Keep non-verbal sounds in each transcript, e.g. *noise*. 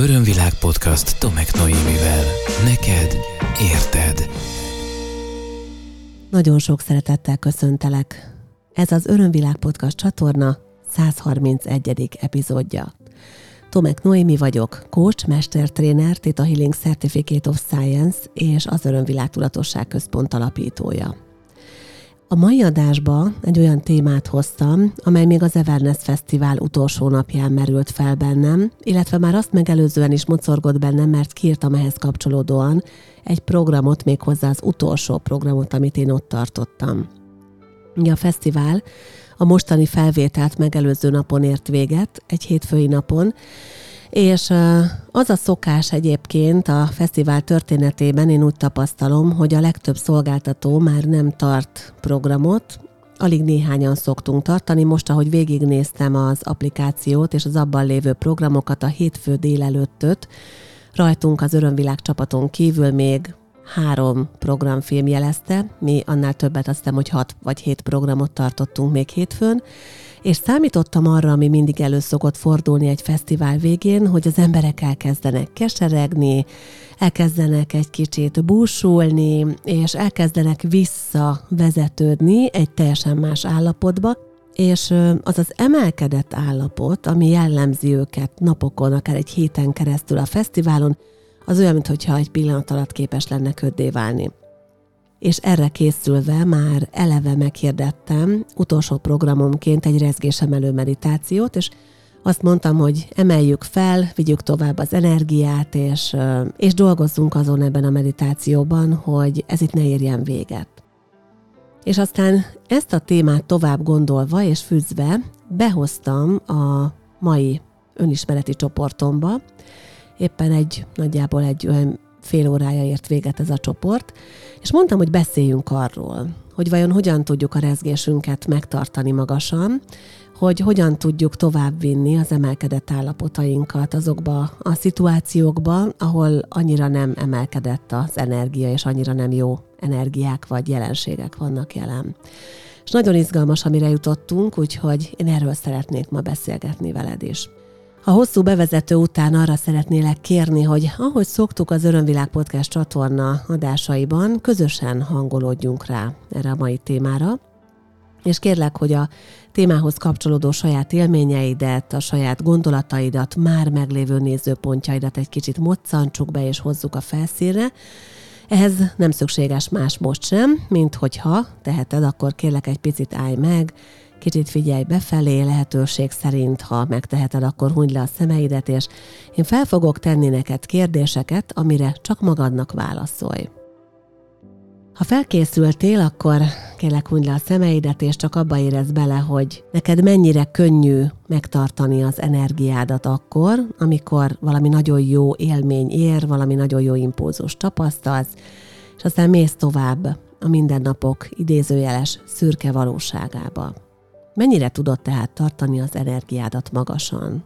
Örömvilág podcast Tomek Noémivel. Neked érted. Nagyon sok szeretettel köszöntelek. Ez az Örömvilág podcast csatorna 131. epizódja. Tomek Noémi vagyok, coach, mestertréner, Theta Healing Certificate of Science és az Örömvilág Tudatosság Központ alapítója. A mai adásba egy olyan témát hoztam, amely még az Everness Fesztivál utolsó napján merült fel bennem, illetve már azt megelőzően is mocorgott bennem, mert kiírtam ehhez kapcsolódóan egy programot, méghozzá az utolsó programot, amit én ott tartottam. A fesztivál a mostani felvételt megelőző napon ért véget, egy hétfői napon, és az a szokás egyébként a fesztivál történetében, én úgy tapasztalom, hogy a legtöbb szolgáltató már nem tart programot, alig néhányan szoktunk tartani. Most, ahogy végignéztem az applikációt és az abban lévő programokat a hétfő délelőttöt, rajtunk az Örömvilág csapaton kívül még három programfilm jelezte, mi annál többet azt hiszem, hogy hat vagy hét programot tartottunk még hétfőn, és számítottam arra, ami mindig elő szokott fordulni egy fesztivál végén, hogy az emberek elkezdenek keseregni, elkezdenek egy kicsit búsulni, és elkezdenek visszavezetődni egy teljesen más állapotba, és az az emelkedett állapot, ami jellemzi őket napokon, akár egy héten keresztül a fesztiválon, az olyan, mintha egy pillanat alatt képes lenne köddé válni és erre készülve már eleve meghirdettem utolsó programomként egy rezgésemelő meditációt, és azt mondtam, hogy emeljük fel, vigyük tovább az energiát, és, és dolgozzunk azon ebben a meditációban, hogy ez itt ne érjen véget. És aztán ezt a témát tovább gondolva és fűzve behoztam a mai önismereti csoportomba, éppen egy nagyjából egy olyan fél órája ért véget ez a csoport, és mondtam, hogy beszéljünk arról, hogy vajon hogyan tudjuk a rezgésünket megtartani magasan, hogy hogyan tudjuk továbbvinni az emelkedett állapotainkat azokba a szituációkba, ahol annyira nem emelkedett az energia, és annyira nem jó energiák vagy jelenségek vannak jelen. És nagyon izgalmas, amire jutottunk, úgyhogy én erről szeretnék ma beszélgetni veled is. A hosszú bevezető után arra szeretnélek kérni, hogy ahogy szoktuk az Örömvilág Podcast csatorna adásaiban, közösen hangolódjunk rá erre a mai témára, és kérlek, hogy a témához kapcsolódó saját élményeidet, a saját gondolataidat, már meglévő nézőpontjaidat egy kicsit moccantsuk be és hozzuk a felszínre. Ehhez nem szükséges más most sem, mint hogyha teheted, akkor kérlek egy picit állj meg, kicsit figyelj befelé, lehetőség szerint, ha megteheted, akkor hunyd le a szemeidet, és én fel fogok tenni neked kérdéseket, amire csak magadnak válaszolj. Ha felkészültél, akkor kérlek hunyd le a szemeidet, és csak abba érez bele, hogy neked mennyire könnyű megtartani az energiádat akkor, amikor valami nagyon jó élmény ér, valami nagyon jó impulzus tapasztalsz, és aztán mész tovább a mindennapok idézőjeles szürke valóságába. Mennyire tudod tehát tartani az energiádat magasan?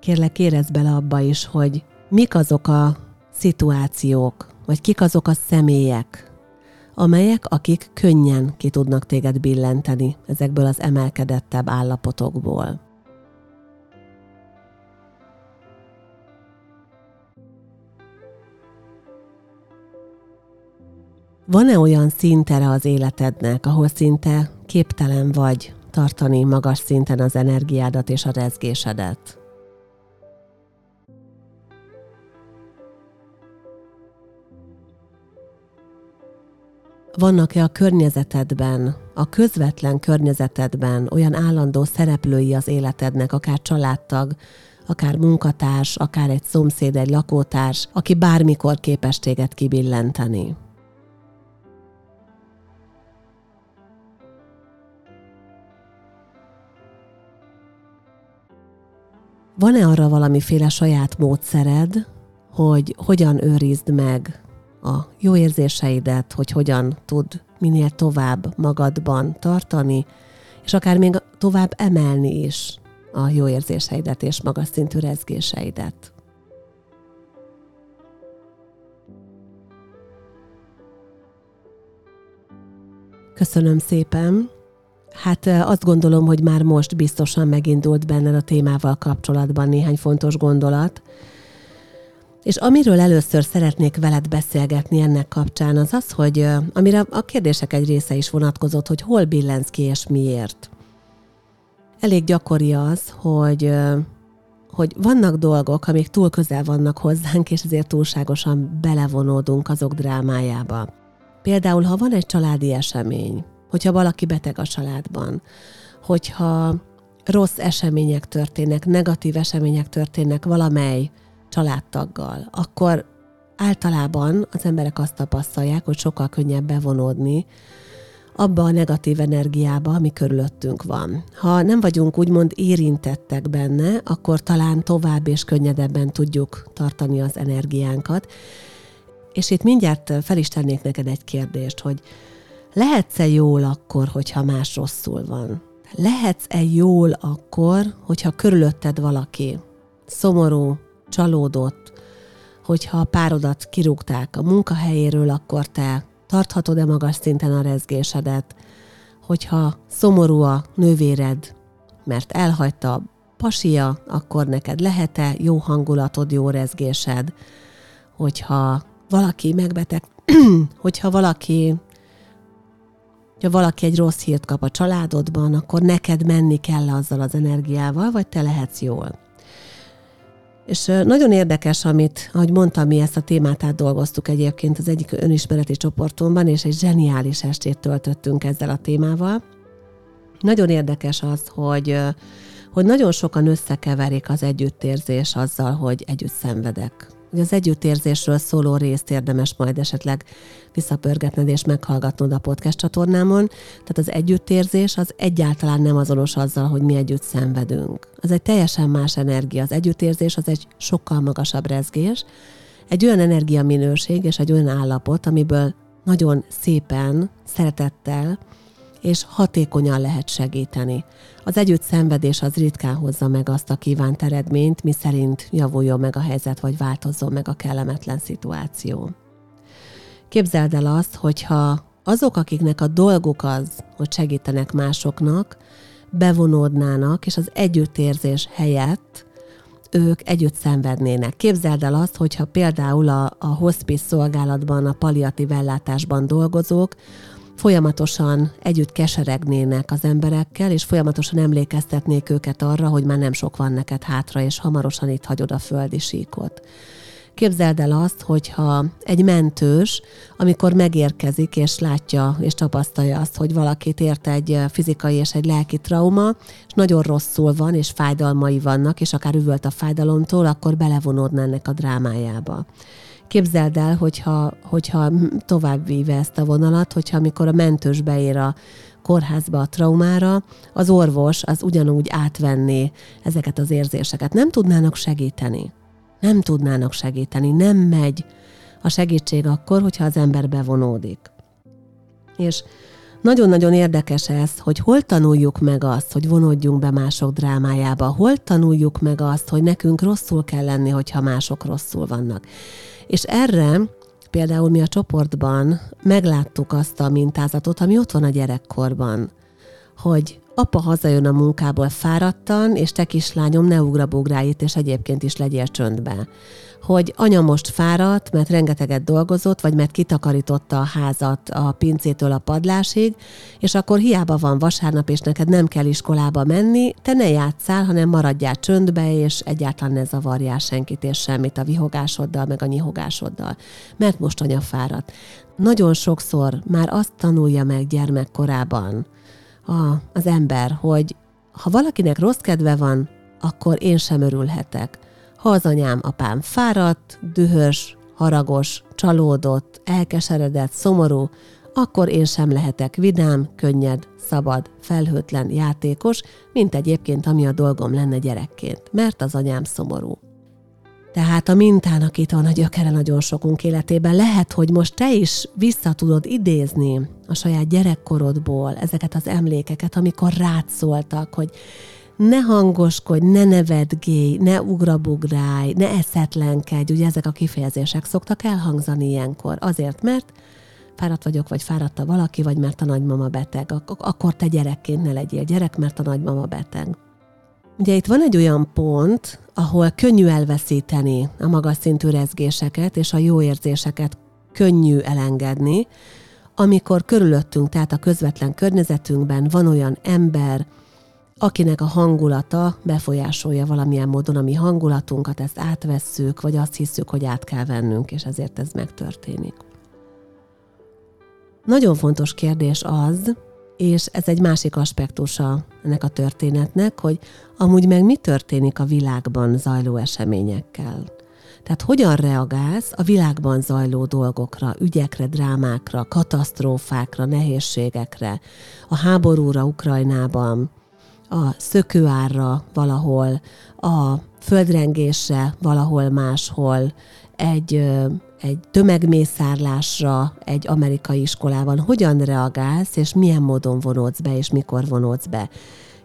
Kérlek, érezd bele abba is, hogy mik azok a szituációk, vagy kik azok a személyek, amelyek, akik könnyen ki tudnak téged billenteni ezekből az emelkedettebb állapotokból. Van-e olyan szintere az életednek, ahol szinte képtelen vagy tartani magas szinten az energiádat és a rezgésedet? Vannak-e a környezetedben, a közvetlen környezetedben olyan állandó szereplői az életednek, akár családtag, akár munkatárs, akár egy szomszéd, egy lakótárs, aki bármikor képes téged kibillenteni? Van-e arra valamiféle saját módszered, hogy hogyan őrizd meg a jó érzéseidet, hogy hogyan tud minél tovább magadban tartani, és akár még tovább emelni is a jó érzéseidet és magas szintű rezgéseidet. Köszönöm szépen, Hát azt gondolom, hogy már most biztosan megindult benned a témával kapcsolatban néhány fontos gondolat. És amiről először szeretnék veled beszélgetni ennek kapcsán, az az, hogy amire a kérdések egy része is vonatkozott, hogy hol billensz ki és miért. Elég gyakori az, hogy hogy vannak dolgok, amik túl közel vannak hozzánk, és ezért túlságosan belevonódunk azok drámájába. Például, ha van egy családi esemény, hogyha valaki beteg a családban, hogyha rossz események történnek, negatív események történnek valamely családtaggal, akkor általában az emberek azt tapasztalják, hogy sokkal könnyebb bevonódni abba a negatív energiába, ami körülöttünk van. Ha nem vagyunk úgymond érintettek benne, akkor talán tovább és könnyedebben tudjuk tartani az energiánkat. És itt mindjárt fel is tennék neked egy kérdést, hogy lehetsz-e jól akkor, hogyha más rosszul van? Lehetsz-e jól akkor, hogyha körülötted valaki szomorú, csalódott, hogyha a párodat kirúgták a munkahelyéről, akkor te tarthatod-e magas szinten a rezgésedet, hogyha szomorú a nővéred, mert elhagyta a pasia, akkor neked lehet-e jó hangulatod, jó rezgésed, hogyha valaki megbeteg, *clears throat* hogyha valaki ha valaki egy rossz hírt kap a családodban, akkor neked menni kell azzal az energiával, vagy te lehetsz jól. És nagyon érdekes, amit, ahogy mondtam, mi ezt a témát átdolgoztuk egyébként az egyik önismereti csoportomban, és egy zseniális estét töltöttünk ezzel a témával. Nagyon érdekes az, hogy, hogy nagyon sokan összekeverik az együttérzés azzal, hogy együtt szenvedek hogy az együttérzésről szóló részt érdemes majd esetleg visszapörgetned és meghallgatnod a podcast csatornámon. Tehát az együttérzés az egyáltalán nem azonos azzal, hogy mi együtt szenvedünk. Az egy teljesen más energia. Az együttérzés az egy sokkal magasabb rezgés, egy olyan energiaminőség és egy olyan állapot, amiből nagyon szépen, szeretettel és hatékonyan lehet segíteni. Az együtt szenvedés az ritkán hozza meg azt a kívánt eredményt, mi szerint javuljon meg a helyzet, vagy változzon meg a kellemetlen szituáció. Képzeld el azt, hogyha azok, akiknek a dolguk az, hogy segítenek másoknak, bevonódnának, és az együttérzés helyett ők együtt szenvednének. Képzeld el azt, hogyha például a, a hospice szolgálatban, a palliatív ellátásban dolgozók, folyamatosan együtt keseregnének az emberekkel, és folyamatosan emlékeztetnék őket arra, hogy már nem sok van neked hátra, és hamarosan itt hagyod a földi síkot. Képzeld el azt, hogyha egy mentős, amikor megérkezik, és látja, és tapasztalja azt, hogy valakit ért egy fizikai és egy lelki trauma, és nagyon rosszul van, és fájdalmai vannak, és akár üvölt a fájdalomtól, akkor belevonódna ennek a drámájába. Képzeld el, hogyha, hogyha tovább víve ezt a vonalat, hogyha amikor a mentős beér a kórházba a traumára, az orvos az ugyanúgy átvenné ezeket az érzéseket. Nem tudnának segíteni. Nem tudnának segíteni. Nem megy a segítség akkor, hogyha az ember bevonódik. És nagyon-nagyon érdekes ez, hogy hol tanuljuk meg azt, hogy vonódjunk be mások drámájába, hol tanuljuk meg azt, hogy nekünk rosszul kell lenni, hogyha mások rosszul vannak. És erre például mi a csoportban megláttuk azt a mintázatot, ami ott van a gyerekkorban, hogy apa hazajön a munkából fáradtan, és te kislányom ne ugrabográ itt, és egyébként is legyél csöndbe hogy anya most fáradt, mert rengeteget dolgozott, vagy mert kitakarította a házat a pincétől a padlásig, és akkor hiába van vasárnap, és neked nem kell iskolába menni, te ne játszál, hanem maradjál csöndbe, és egyáltalán ne zavarjál senkit és semmit a vihogásoddal, meg a nyihogásoddal, mert most anya fáradt. Nagyon sokszor már azt tanulja meg gyermekkorában a, az ember, hogy ha valakinek rossz kedve van, akkor én sem örülhetek ha az anyám, apám fáradt, dühös, haragos, csalódott, elkeseredett, szomorú, akkor én sem lehetek vidám, könnyed, szabad, felhőtlen, játékos, mint egyébként ami a dolgom lenne gyerekként, mert az anyám szomorú. Tehát a mintának itt van a gyökere nagyon sokunk életében. Lehet, hogy most te is vissza tudod idézni a saját gyerekkorodból ezeket az emlékeket, amikor rád szóltak, hogy ne hangoskodj, ne nevedgélj, ne ugrabugrálj, ne eszetlenkedj, ugye ezek a kifejezések szoktak elhangzani ilyenkor, azért, mert fáradt vagyok, vagy fáradta valaki, vagy mert a nagymama beteg. Ak- akkor te gyerekként ne legyél gyerek, mert a nagymama beteg. Ugye itt van egy olyan pont, ahol könnyű elveszíteni a magas szintű rezgéseket, és a jó érzéseket könnyű elengedni, amikor körülöttünk, tehát a közvetlen környezetünkben van olyan ember, akinek a hangulata befolyásolja valamilyen módon a mi hangulatunkat, ezt átvesszük, vagy azt hiszük, hogy át kell vennünk, és ezért ez megtörténik. Nagyon fontos kérdés az, és ez egy másik aspektusa ennek a történetnek, hogy amúgy meg mi történik a világban zajló eseményekkel. Tehát hogyan reagálsz a világban zajló dolgokra, ügyekre, drámákra, katasztrófákra, nehézségekre, a háborúra Ukrajnában, a szökőárra valahol, a földrengésre valahol máshol, egy, egy tömegmészárlásra egy amerikai iskolában hogyan reagálsz, és milyen módon vonódsz be, és mikor vonódsz be.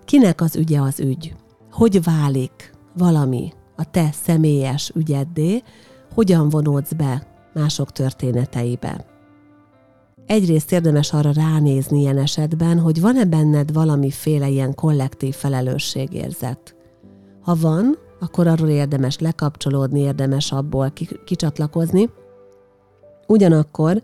Kinek az ügye az ügy? Hogy válik valami a te személyes ügyeddé, hogyan vonódsz be mások történeteibe? Egyrészt érdemes arra ránézni ilyen esetben, hogy van-e benned valamiféle ilyen kollektív felelősségérzet. Ha van, akkor arról érdemes lekapcsolódni, érdemes abból kicsatlakozni. Ugyanakkor,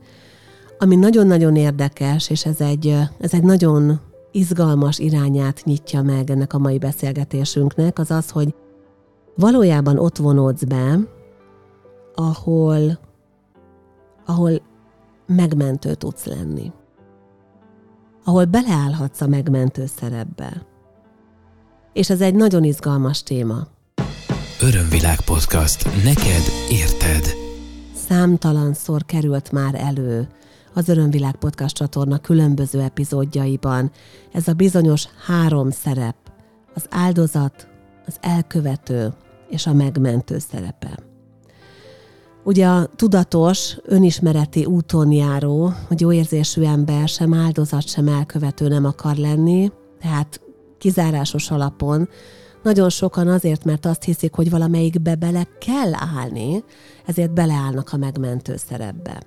ami nagyon-nagyon érdekes, és ez egy, ez egy nagyon izgalmas irányát nyitja meg ennek a mai beszélgetésünknek, az az, hogy valójában ott vonódsz be, ahol, ahol megmentő tudsz lenni. Ahol beleállhatsz a megmentő szerepbe. És ez egy nagyon izgalmas téma. Örömvilág podcast. Neked érted. Számtalanszor került már elő az Örömvilág podcast csatorna különböző epizódjaiban ez a bizonyos három szerep, az áldozat, az elkövető és a megmentő szerepe. Ugye a tudatos, önismereti úton járó, hogy jó érzésű ember sem áldozat, sem elkövető nem akar lenni, tehát kizárásos alapon nagyon sokan azért, mert azt hiszik, hogy valamelyikbe bele kell állni, ezért beleállnak a megmentő szerepbe.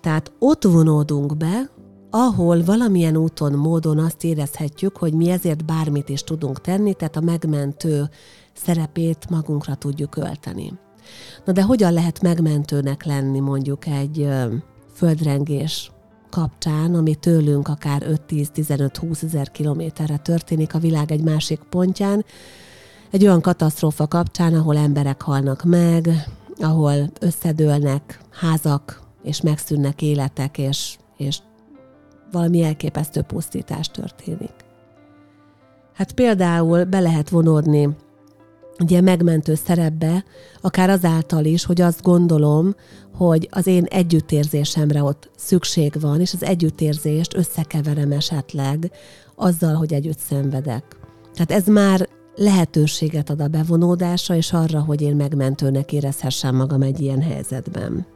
Tehát ott vonódunk be, ahol valamilyen úton, módon azt érezhetjük, hogy mi ezért bármit is tudunk tenni, tehát a megmentő szerepét magunkra tudjuk ölteni. Na de hogyan lehet megmentőnek lenni mondjuk egy földrengés kapcsán, ami tőlünk akár 5-10-15-20 ezer kilométerre történik a világ egy másik pontján, egy olyan katasztrófa kapcsán, ahol emberek halnak meg, ahol összedőlnek házak, és megszűnnek életek, és, és valami elképesztő pusztítás történik. Hát például be lehet vonódni ugye megmentő szerepbe, akár azáltal is, hogy azt gondolom, hogy az én együttérzésemre ott szükség van, és az együttérzést összekeverem esetleg azzal, hogy együtt szenvedek. Tehát ez már lehetőséget ad a bevonódásra, és arra, hogy én megmentőnek érezhessem magam egy ilyen helyzetben.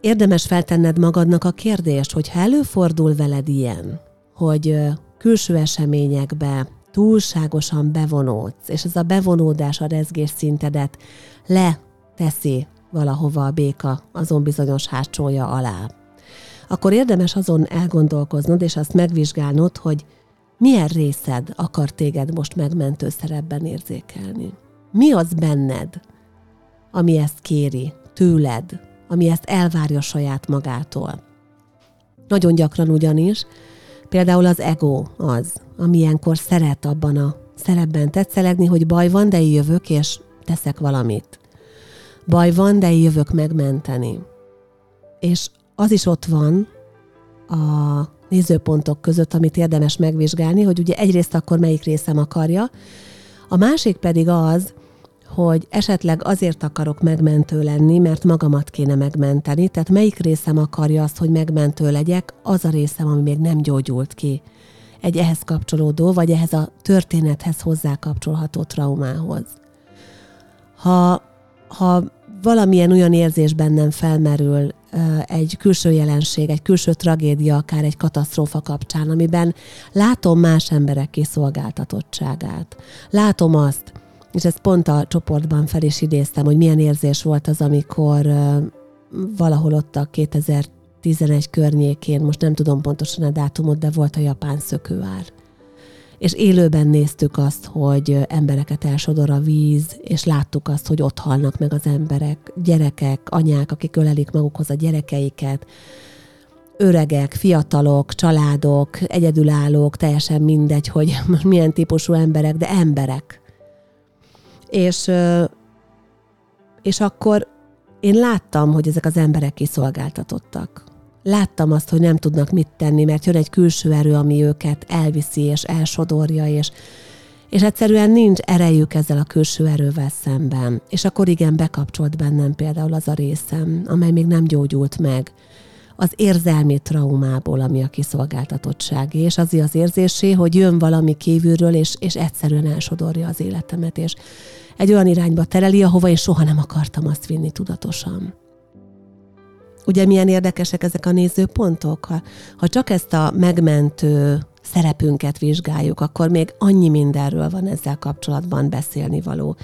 Érdemes feltenned magadnak a kérdést, hogy ha előfordul veled ilyen, hogy külső eseményekbe túlságosan bevonódsz, és ez a bevonódás a rezgés szintedet leteszi valahova a béka azon bizonyos hátsója alá, akkor érdemes azon elgondolkoznod, és azt megvizsgálnod, hogy milyen részed akar téged most megmentő szerepben érzékelni. Mi az benned, ami ezt kéri tőled, ami ezt elvárja saját magától. Nagyon gyakran ugyanis Például az ego az, ami ilyenkor szeret abban a szerepben tetszelegni, hogy baj van, de jövök, és teszek valamit. Baj van, de jövök megmenteni. És az is ott van a nézőpontok között, amit érdemes megvizsgálni, hogy ugye egyrészt akkor melyik részem akarja, a másik pedig az, hogy esetleg azért akarok megmentő lenni, mert magamat kéne megmenteni, tehát melyik részem akarja azt, hogy megmentő legyek, az a részem, ami még nem gyógyult ki egy ehhez kapcsolódó, vagy ehhez a történethez hozzá kapcsolható traumához. Ha, ha valamilyen olyan érzés bennem felmerül egy külső jelenség, egy külső tragédia, akár egy katasztrófa kapcsán, amiben látom más emberek kiszolgáltatottságát. Látom azt, és ezt pont a csoportban fel is idéztem, hogy milyen érzés volt az, amikor valahol ott a 11 környékén, most nem tudom pontosan a dátumot, de volt a japán szökőár. És élőben néztük azt, hogy embereket elsodor a víz, és láttuk azt, hogy ott halnak meg az emberek, gyerekek, anyák, akik ölelik magukhoz a gyerekeiket, öregek, fiatalok, családok, egyedülállók, teljesen mindegy, hogy *laughs* milyen típusú emberek, de emberek. És, és akkor én láttam, hogy ezek az emberek kiszolgáltatottak. Láttam azt, hogy nem tudnak mit tenni, mert jön egy külső erő, ami őket elviszi és elsodorja, és, és egyszerűen nincs erejük ezzel a külső erővel szemben. És akkor igen, bekapcsolt bennem például az a részem, amely még nem gyógyult meg, az érzelmi traumából, ami a kiszolgáltatottság, és az az érzésé, hogy jön valami kívülről, és, és egyszerűen elsodorja az életemet, és egy olyan irányba tereli, ahova én soha nem akartam azt vinni tudatosan. Ugye milyen érdekesek ezek a nézőpontok? Ha, ha csak ezt a megmentő szerepünket vizsgáljuk, akkor még annyi mindenről van ezzel kapcsolatban beszélni való.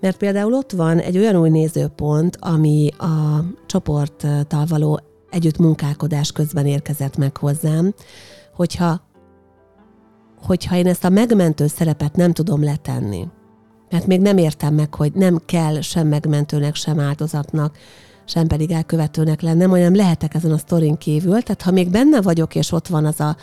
Mert például ott van egy olyan új nézőpont, ami a csoporttal való együtt munkálkodás közben érkezett meg hozzám, hogyha, hogyha én ezt a megmentő szerepet nem tudom letenni, mert még nem értem meg, hogy nem kell sem megmentőnek, sem áldozatnak, sem pedig elkövetőnek lennem, hanem lehetek ezen a sztorin kívül. Tehát ha még benne vagyok, és ott van az a,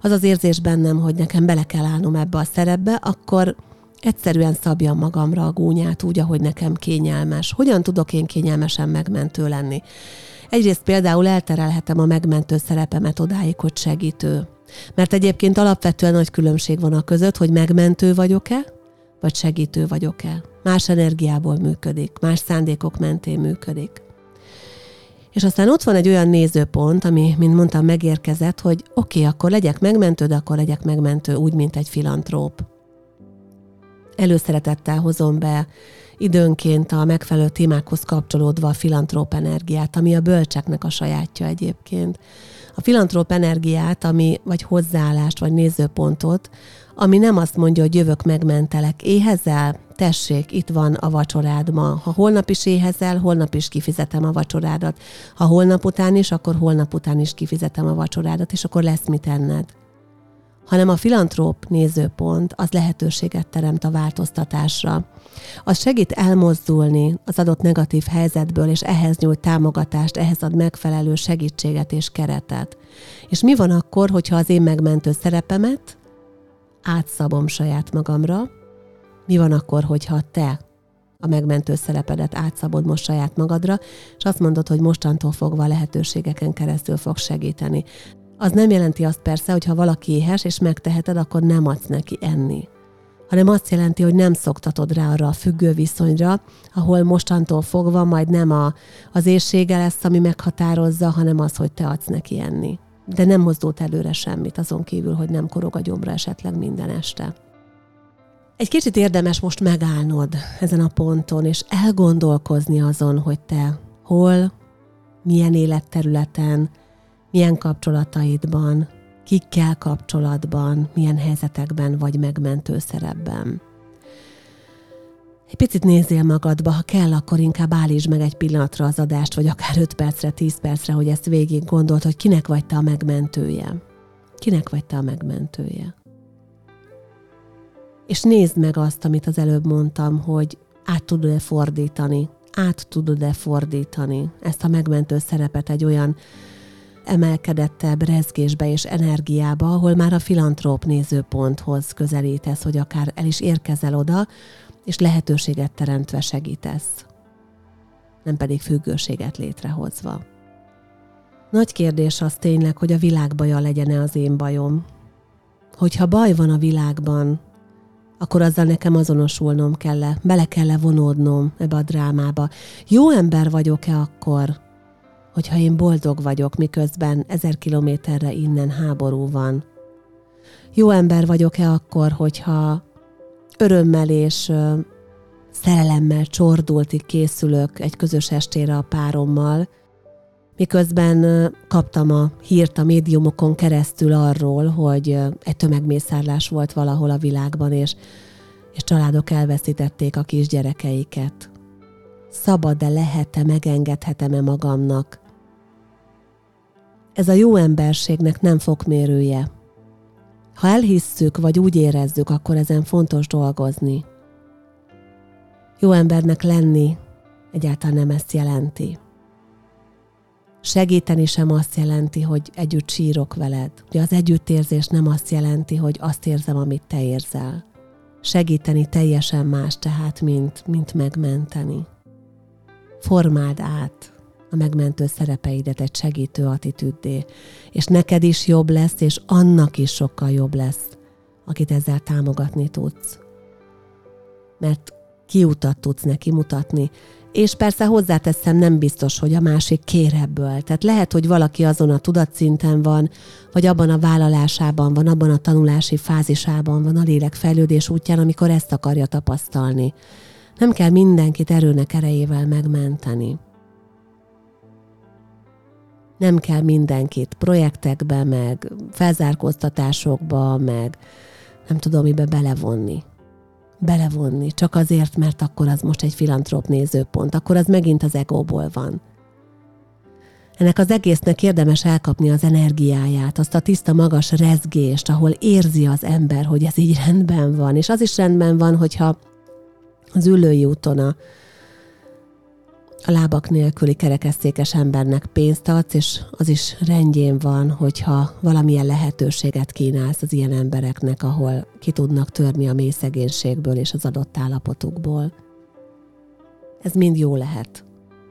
az, az érzés bennem, hogy nekem bele kell állnom ebbe a szerepbe, akkor egyszerűen szabjam magamra a gúnyát úgy, ahogy nekem kényelmes. Hogyan tudok én kényelmesen megmentő lenni? Egyrészt például elterelhetem a megmentő szerepemet odáig, hogy segítő. Mert egyébként alapvetően nagy különbség van a között, hogy megmentő vagyok-e, vagy segítő vagyok-e. Más energiából működik, más szándékok mentén működik. És aztán ott van egy olyan nézőpont, ami, mint mondtam, megérkezett, hogy oké, okay, akkor legyek megmentő, de akkor legyek megmentő úgy, mint egy filantróp. Előszeretettel hozom be időnként a megfelelő témákhoz kapcsolódva a filantróp energiát, ami a bölcseknek a sajátja egyébként. A filantróp energiát, ami vagy hozzáállást, vagy nézőpontot, ami nem azt mondja, hogy jövök, megmentelek, éhezel, tessék, itt van a vacsorád ma. Ha holnap is éhezel, holnap is kifizetem a vacsorádat. Ha holnap után is, akkor holnap után is kifizetem a vacsorádat, és akkor lesz mit enned hanem a filantróp nézőpont az lehetőséget teremt a változtatásra. Az segít elmozdulni az adott negatív helyzetből, és ehhez nyújt támogatást, ehhez ad megfelelő segítséget és keretet. És mi van akkor, hogyha az én megmentő szerepemet átszabom saját magamra? Mi van akkor, hogyha te a megmentő szerepedet átszabod most saját magadra, és azt mondod, hogy mostantól fogva lehetőségeken keresztül fog segíteni. Az nem jelenti azt persze, hogy ha valaki éhes és megteheted, akkor nem adsz neki enni hanem azt jelenti, hogy nem szoktatod rá arra a függő viszonyra, ahol mostantól fogva majd nem a, az éjsége lesz, ami meghatározza, hanem az, hogy te adsz neki enni. De nem mozdult előre semmit, azon kívül, hogy nem korog a gyomra esetleg minden este. Egy kicsit érdemes most megállnod ezen a ponton, és elgondolkozni azon, hogy te hol, milyen életterületen, milyen kapcsolataidban, kikkel kapcsolatban, milyen helyzetekben vagy megmentő szerepben. Egy picit nézzél magadba, ha kell, akkor inkább állítsd meg egy pillanatra az adást, vagy akár 5 percre, 10 percre, hogy ezt végig gondolt, hogy kinek vagy te a megmentője. Kinek vagy te a megmentője. És nézd meg azt, amit az előbb mondtam, hogy át tudod-e fordítani, át tudod-e fordítani ezt a megmentő szerepet egy olyan emelkedettebb rezgésbe és energiába, ahol már a filantróp nézőponthoz közelítesz, hogy akár el is érkezel oda, és lehetőséget teremtve segítesz, nem pedig függőséget létrehozva. Nagy kérdés az tényleg, hogy a világ baja legyen-e az én bajom. Hogyha baj van a világban, akkor azzal nekem azonosulnom kell -e, bele kell -e vonódnom ebbe a drámába. Jó ember vagyok-e akkor, hogyha én boldog vagyok, miközben ezer kilométerre innen háború van. Jó ember vagyok-e akkor, hogyha örömmel és szerelemmel csordultig készülök egy közös estére a párommal, miközben kaptam a hírt a médiumokon keresztül arról, hogy egy tömegmészárlás volt valahol a világban, és, és családok elveszítették a kisgyerekeiket. Szabad-e, lehet-e, megengedhetem-e magamnak ez a jó emberségnek nem fokmérője. Ha elhisszük, vagy úgy érezzük, akkor ezen fontos dolgozni. Jó embernek lenni egyáltalán nem ezt jelenti. Segíteni sem azt jelenti, hogy együtt sírok veled. Ugye az együttérzés nem azt jelenti, hogy azt érzem, amit te érzel. Segíteni teljesen más tehát, mint, mint megmenteni. Formáld át a megmentő szerepeidet egy segítő attitűddé, és neked is jobb lesz, és annak is sokkal jobb lesz, akit ezzel támogatni tudsz. Mert kiutat tudsz neki mutatni, és persze hozzáteszem, nem biztos, hogy a másik kér ebből. Tehát lehet, hogy valaki azon a tudatszinten van, vagy abban a vállalásában van, abban a tanulási fázisában van a lélek fejlődés útján, amikor ezt akarja tapasztalni. Nem kell mindenkit erőnek erejével megmenteni. Nem kell mindenkit projektekbe, meg felzárkóztatásokba, meg nem tudom, mibe belevonni belevonni, csak azért, mert akkor az most egy filantrop nézőpont, akkor az megint az egóból van. Ennek az egésznek érdemes elkapni az energiáját, azt a tiszta magas rezgést, ahol érzi az ember, hogy ez így *laughs* rendben van. És az is rendben van, hogyha az ülői úton a a lábak nélküli kerekesszékes embernek pénzt adsz, és az is rendjén van, hogyha valamilyen lehetőséget kínálsz az ilyen embereknek, ahol ki tudnak törni a mély szegénységből és az adott állapotukból. Ez mind jó lehet,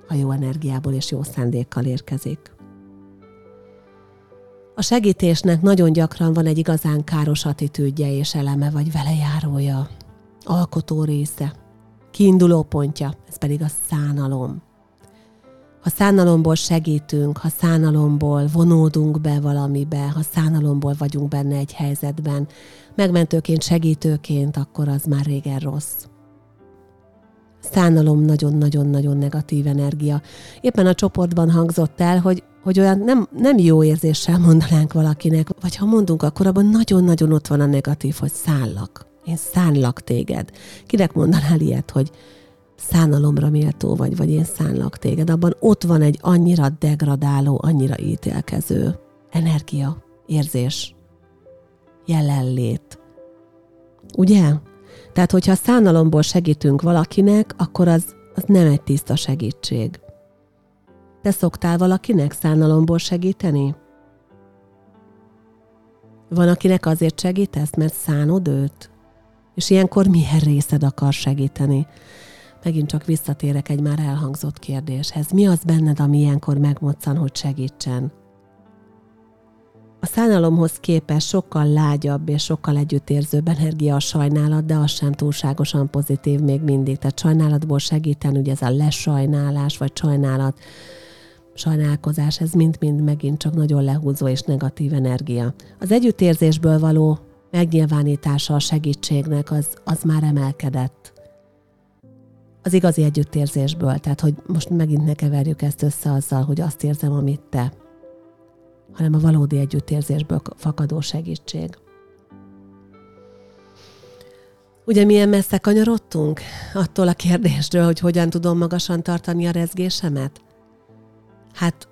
ha jó energiából és jó szándékkal érkezik. A segítésnek nagyon gyakran van egy igazán káros attitűdje és eleme vagy velejárója, alkotó része, kiinduló pontja, ez pedig a szánalom. Ha szánalomból segítünk, ha szánalomból vonódunk be valamibe, ha szánalomból vagyunk benne egy helyzetben, megmentőként, segítőként, akkor az már régen rossz. Szánalom nagyon-nagyon-nagyon negatív energia. Éppen a csoportban hangzott el, hogy, hogy olyan nem, nem jó érzéssel mondanánk valakinek, vagy ha mondunk, akkor abban nagyon-nagyon ott van a negatív, hogy szállak. Én szánlak téged. Kinek mondanál ilyet, hogy szánalomra méltó vagy, vagy én szánlak téged, abban ott van egy annyira degradáló, annyira ítélkező energia, érzés, jelenlét. Ugye? Tehát, hogyha szánalomból segítünk valakinek, akkor az, az nem egy tiszta segítség. Te szoktál valakinek szánalomból segíteni? Van, akinek azért segítesz, mert szánod őt? És ilyenkor milyen részed akar segíteni? Megint csak visszatérek egy már elhangzott kérdéshez. Mi az benned, ami ilyenkor megmoccan, hogy segítsen? A szánalomhoz képest sokkal lágyabb és sokkal együttérzőbb energia a sajnálat, de az sem túlságosan pozitív még mindig. Tehát sajnálatból segíten, ugye ez a lesajnálás, vagy sajnálat, sajnálkozás, ez mind-mind megint csak nagyon lehúzó és negatív energia. Az együttérzésből való megnyilvánítása a segítségnek az, az már emelkedett az igazi együttérzésből, tehát hogy most megint ne keverjük ezt össze azzal, hogy azt érzem, amit te, hanem a valódi együttérzésből fakadó segítség. Ugye milyen messze kanyarodtunk attól a kérdésről, hogy hogyan tudom magasan tartani a rezgésemet? Hát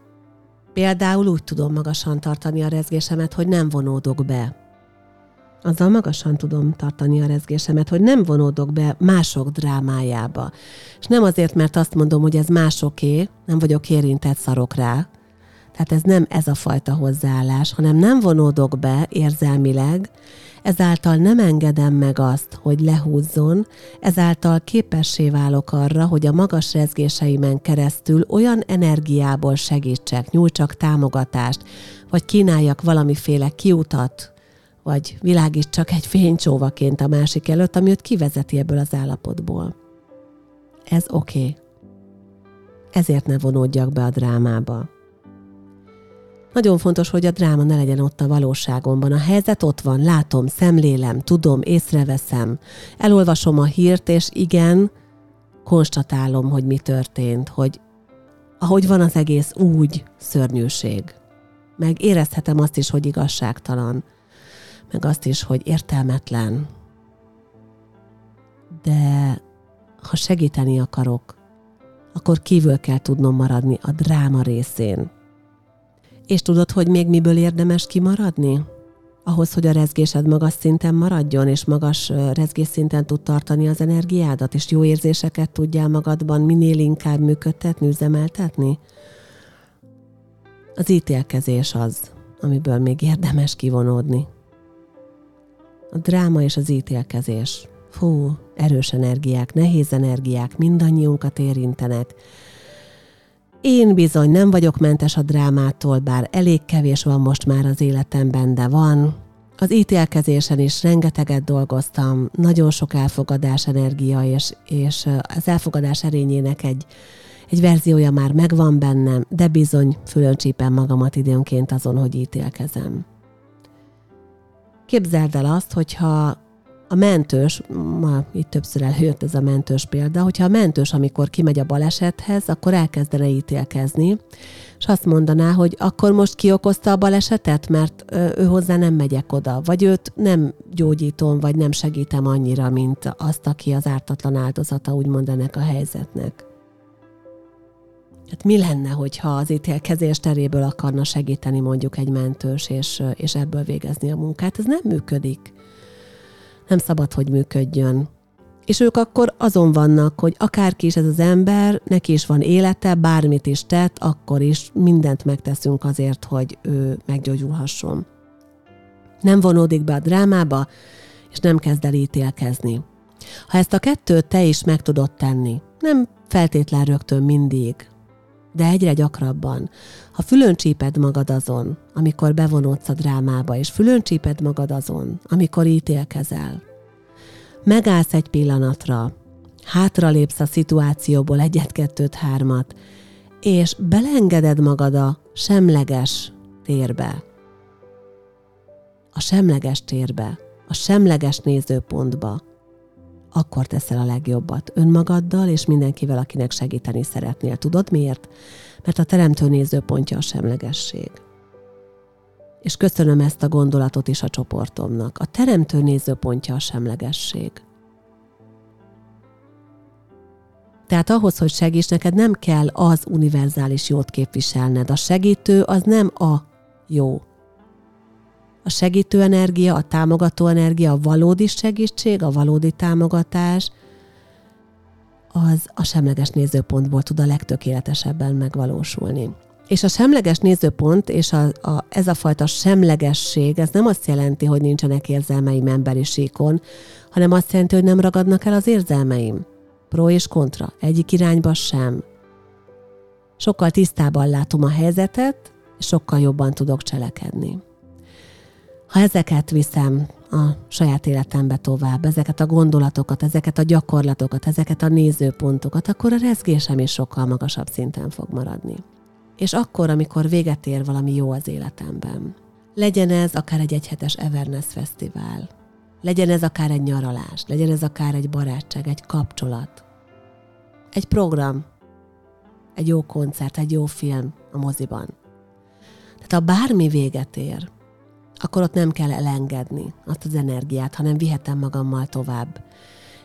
például úgy tudom magasan tartani a rezgésemet, hogy nem vonódok be azzal magasan tudom tartani a rezgésemet, hogy nem vonódok be mások drámájába. És nem azért, mert azt mondom, hogy ez másoké, nem vagyok érintett, szarok rá. Tehát ez nem ez a fajta hozzáállás, hanem nem vonódok be érzelmileg, ezáltal nem engedem meg azt, hogy lehúzzon, ezáltal képessé válok arra, hogy a magas rezgéseimen keresztül olyan energiából segítsek, nyújtsak támogatást, vagy kínáljak valamiféle kiutat, vagy világít csak egy fénycsóvaként a másik előtt, ami őt kivezeti ebből az állapotból. Ez oké. Okay. Ezért ne vonódjak be a drámába. Nagyon fontos, hogy a dráma ne legyen ott a valóságomban. A helyzet ott van, látom, szemlélem, tudom, észreveszem. Elolvasom a hírt, és igen, konstatálom, hogy mi történt, hogy ahogy van az egész, úgy szörnyűség. Meg érezhetem azt is, hogy igazságtalan meg azt is, hogy értelmetlen. De ha segíteni akarok, akkor kívül kell tudnom maradni a dráma részén. És tudod, hogy még miből érdemes kimaradni? Ahhoz, hogy a rezgésed magas szinten maradjon, és magas rezgés szinten tud tartani az energiádat, és jó érzéseket tudjál magadban minél inkább működtetni, üzemeltetni? Az ítélkezés az, amiből még érdemes kivonódni. A dráma és az ítélkezés. Fú, erős energiák, nehéz energiák, mindannyiunkat érintenek. Én bizony nem vagyok mentes a drámától, bár elég kevés van most már az életemben, de van. Az ítélkezésen is rengeteget dolgoztam, nagyon sok elfogadás energia, és, és az elfogadás erényének egy, egy verziója már megvan bennem, de bizony fülöncsípem magamat időnként azon, hogy ítélkezem. Képzeld el azt, hogyha a mentős, ma itt többször előjött ez a mentős példa, hogyha a mentős, amikor kimegy a balesethez, akkor elkezdene ítélkezni, és azt mondaná, hogy akkor most ki okozta a balesetet, mert ő hozzá nem megyek oda, vagy őt nem gyógyítom, vagy nem segítem annyira, mint azt, aki az ártatlan áldozata, úgymond ennek a helyzetnek. Hát mi lenne, hogyha az ítélkezés teréből akarna segíteni mondjuk egy mentős, és, és ebből végezni a munkát? Ez nem működik. Nem szabad, hogy működjön. És ők akkor azon vannak, hogy akárki is ez az ember, neki is van élete, bármit is tett, akkor is mindent megteszünk azért, hogy ő meggyógyulhasson. Nem vonódik be a drámába, és nem kezd el ítélkezni. Ha ezt a kettőt te is meg tudod tenni, nem feltétlen rögtön mindig, de egyre gyakrabban. Ha fülön csíped magad azon, amikor bevonódsz a drámába, és fülön csíped magad azon, amikor ítélkezel, megállsz egy pillanatra, hátralépsz a szituációból egyet, kettőt, hármat, és belengeded magad a semleges térbe. A semleges térbe, a semleges nézőpontba, akkor teszel a legjobbat önmagaddal és mindenkivel, akinek segíteni szeretnél. Tudod miért? Mert a teremtő nézőpontja a semlegesség. És köszönöm ezt a gondolatot is a csoportomnak. A teremtő nézőpontja a semlegesség. Tehát ahhoz, hogy segíts, neked nem kell az univerzális jót képviselned. A segítő az nem a jó, a segítő energia, a támogató energia, a valódi segítség, a valódi támogatás, az a semleges nézőpontból tud a legtökéletesebben megvalósulni. És a semleges nézőpont és a, a, ez a fajta semlegesség, ez nem azt jelenti, hogy nincsenek érzelmeim emberi síkon, hanem azt jelenti, hogy nem ragadnak el az érzelmeim. Pro és kontra, egyik irányba sem. Sokkal tisztában látom a helyzetet, és sokkal jobban tudok cselekedni. Ha ezeket viszem a saját életembe tovább, ezeket a gondolatokat, ezeket a gyakorlatokat, ezeket a nézőpontokat, akkor a rezgésem is sokkal magasabb szinten fog maradni. És akkor, amikor véget ér valami jó az életemben, legyen ez akár egy egyhetes Everness Fesztivál, legyen ez akár egy nyaralás, legyen ez akár egy barátság, egy kapcsolat, egy program, egy jó koncert, egy jó film a moziban. Tehát ha bármi véget ér, akkor ott nem kell elengedni azt az energiát, hanem vihetem magammal tovább.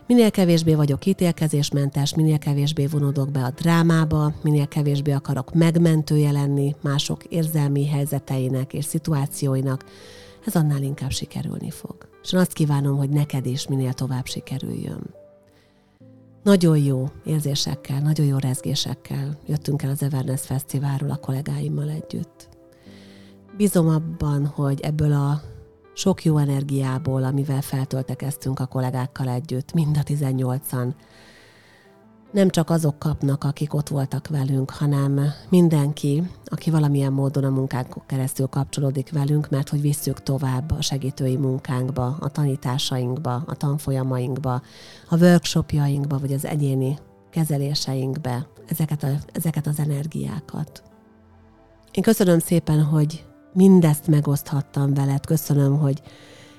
Minél kevésbé vagyok ítélkezésmentes, minél kevésbé vonódok be a drámába, minél kevésbé akarok megmentője lenni mások érzelmi helyzeteinek és szituációinak, ez annál inkább sikerülni fog. És azt kívánom, hogy neked is minél tovább sikerüljön. Nagyon jó érzésekkel, nagyon jó rezgésekkel jöttünk el az Everness Fesztiválról a kollégáimmal együtt. Bízom abban, hogy ebből a sok jó energiából, amivel feltöltekeztünk a kollégákkal együtt, mind a 18-an, nem csak azok kapnak, akik ott voltak velünk, hanem mindenki, aki valamilyen módon a munkánkon keresztül kapcsolódik velünk, mert hogy visszük tovább a segítői munkánkba, a tanításainkba, a tanfolyamainkba, a workshopjainkba, vagy az egyéni kezeléseinkbe ezeket, a, ezeket az energiákat. Én köszönöm szépen, hogy mindezt megoszthattam veled. Köszönöm, hogy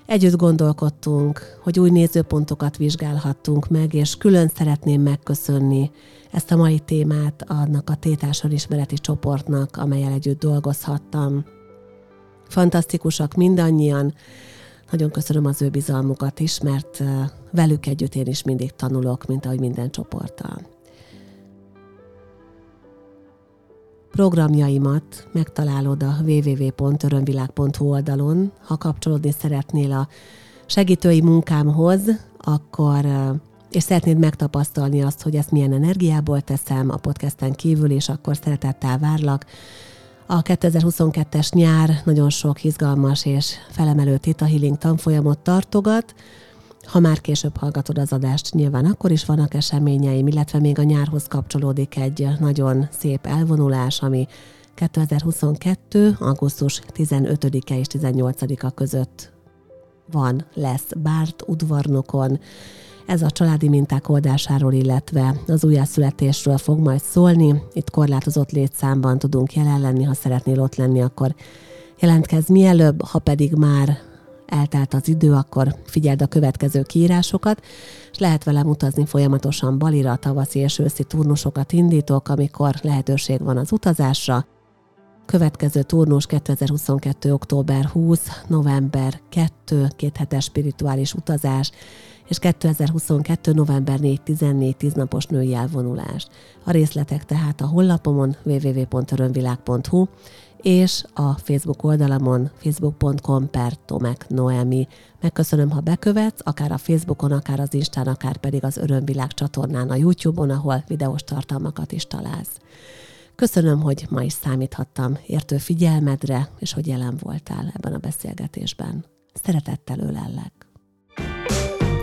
együtt gondolkodtunk, hogy új nézőpontokat vizsgálhattunk meg, és külön szeretném megköszönni ezt a mai témát annak a tétáson ismereti csoportnak, amelyel együtt dolgozhattam. Fantasztikusak mindannyian, nagyon köszönöm az ő bizalmukat is, mert velük együtt én is mindig tanulok, mint ahogy minden csoporttal. Programjaimat megtalálod a www.örömvilág.hu oldalon. Ha kapcsolódni szeretnél a segítői munkámhoz, akkor és szeretnéd megtapasztalni azt, hogy ezt milyen energiából teszem a podcasten kívül, és akkor szeretettel várlak. A 2022-es nyár nagyon sok izgalmas és felemelő Theta Healing tanfolyamot tartogat. Ha már később hallgatod az adást, nyilván akkor is vannak eseményeim, illetve még a nyárhoz kapcsolódik egy nagyon szép elvonulás, ami 2022. augusztus 15-e és 18-a között van, lesz Bárt udvarnokon. Ez a családi minták oldásáról, illetve az újjászületésről fog majd szólni. Itt korlátozott létszámban tudunk jelen lenni, ha szeretnél ott lenni, akkor jelentkezz mielőbb, ha pedig már eltelt az idő, akkor figyeld a következő kiírásokat, és lehet velem utazni folyamatosan Balira, tavaszi és őszi turnusokat indítok, amikor lehetőség van az utazásra. Következő turnus 2022. október 20, november 2, két hetes spirituális utazás, és 2022. november 4-14 tíznapos női elvonulás. A részletek tehát a honlapomon www.örömvilág.hu és a Facebook oldalamon facebook.com per Tomek Noemi. Megköszönöm, ha bekövetsz, akár a Facebookon, akár az Instán, akár pedig az Örömvilág csatornán a YouTube-on, ahol videós tartalmakat is találsz. Köszönöm, hogy ma is számíthattam értő figyelmedre, és hogy jelen voltál ebben a beszélgetésben. Szeretettel ölellek.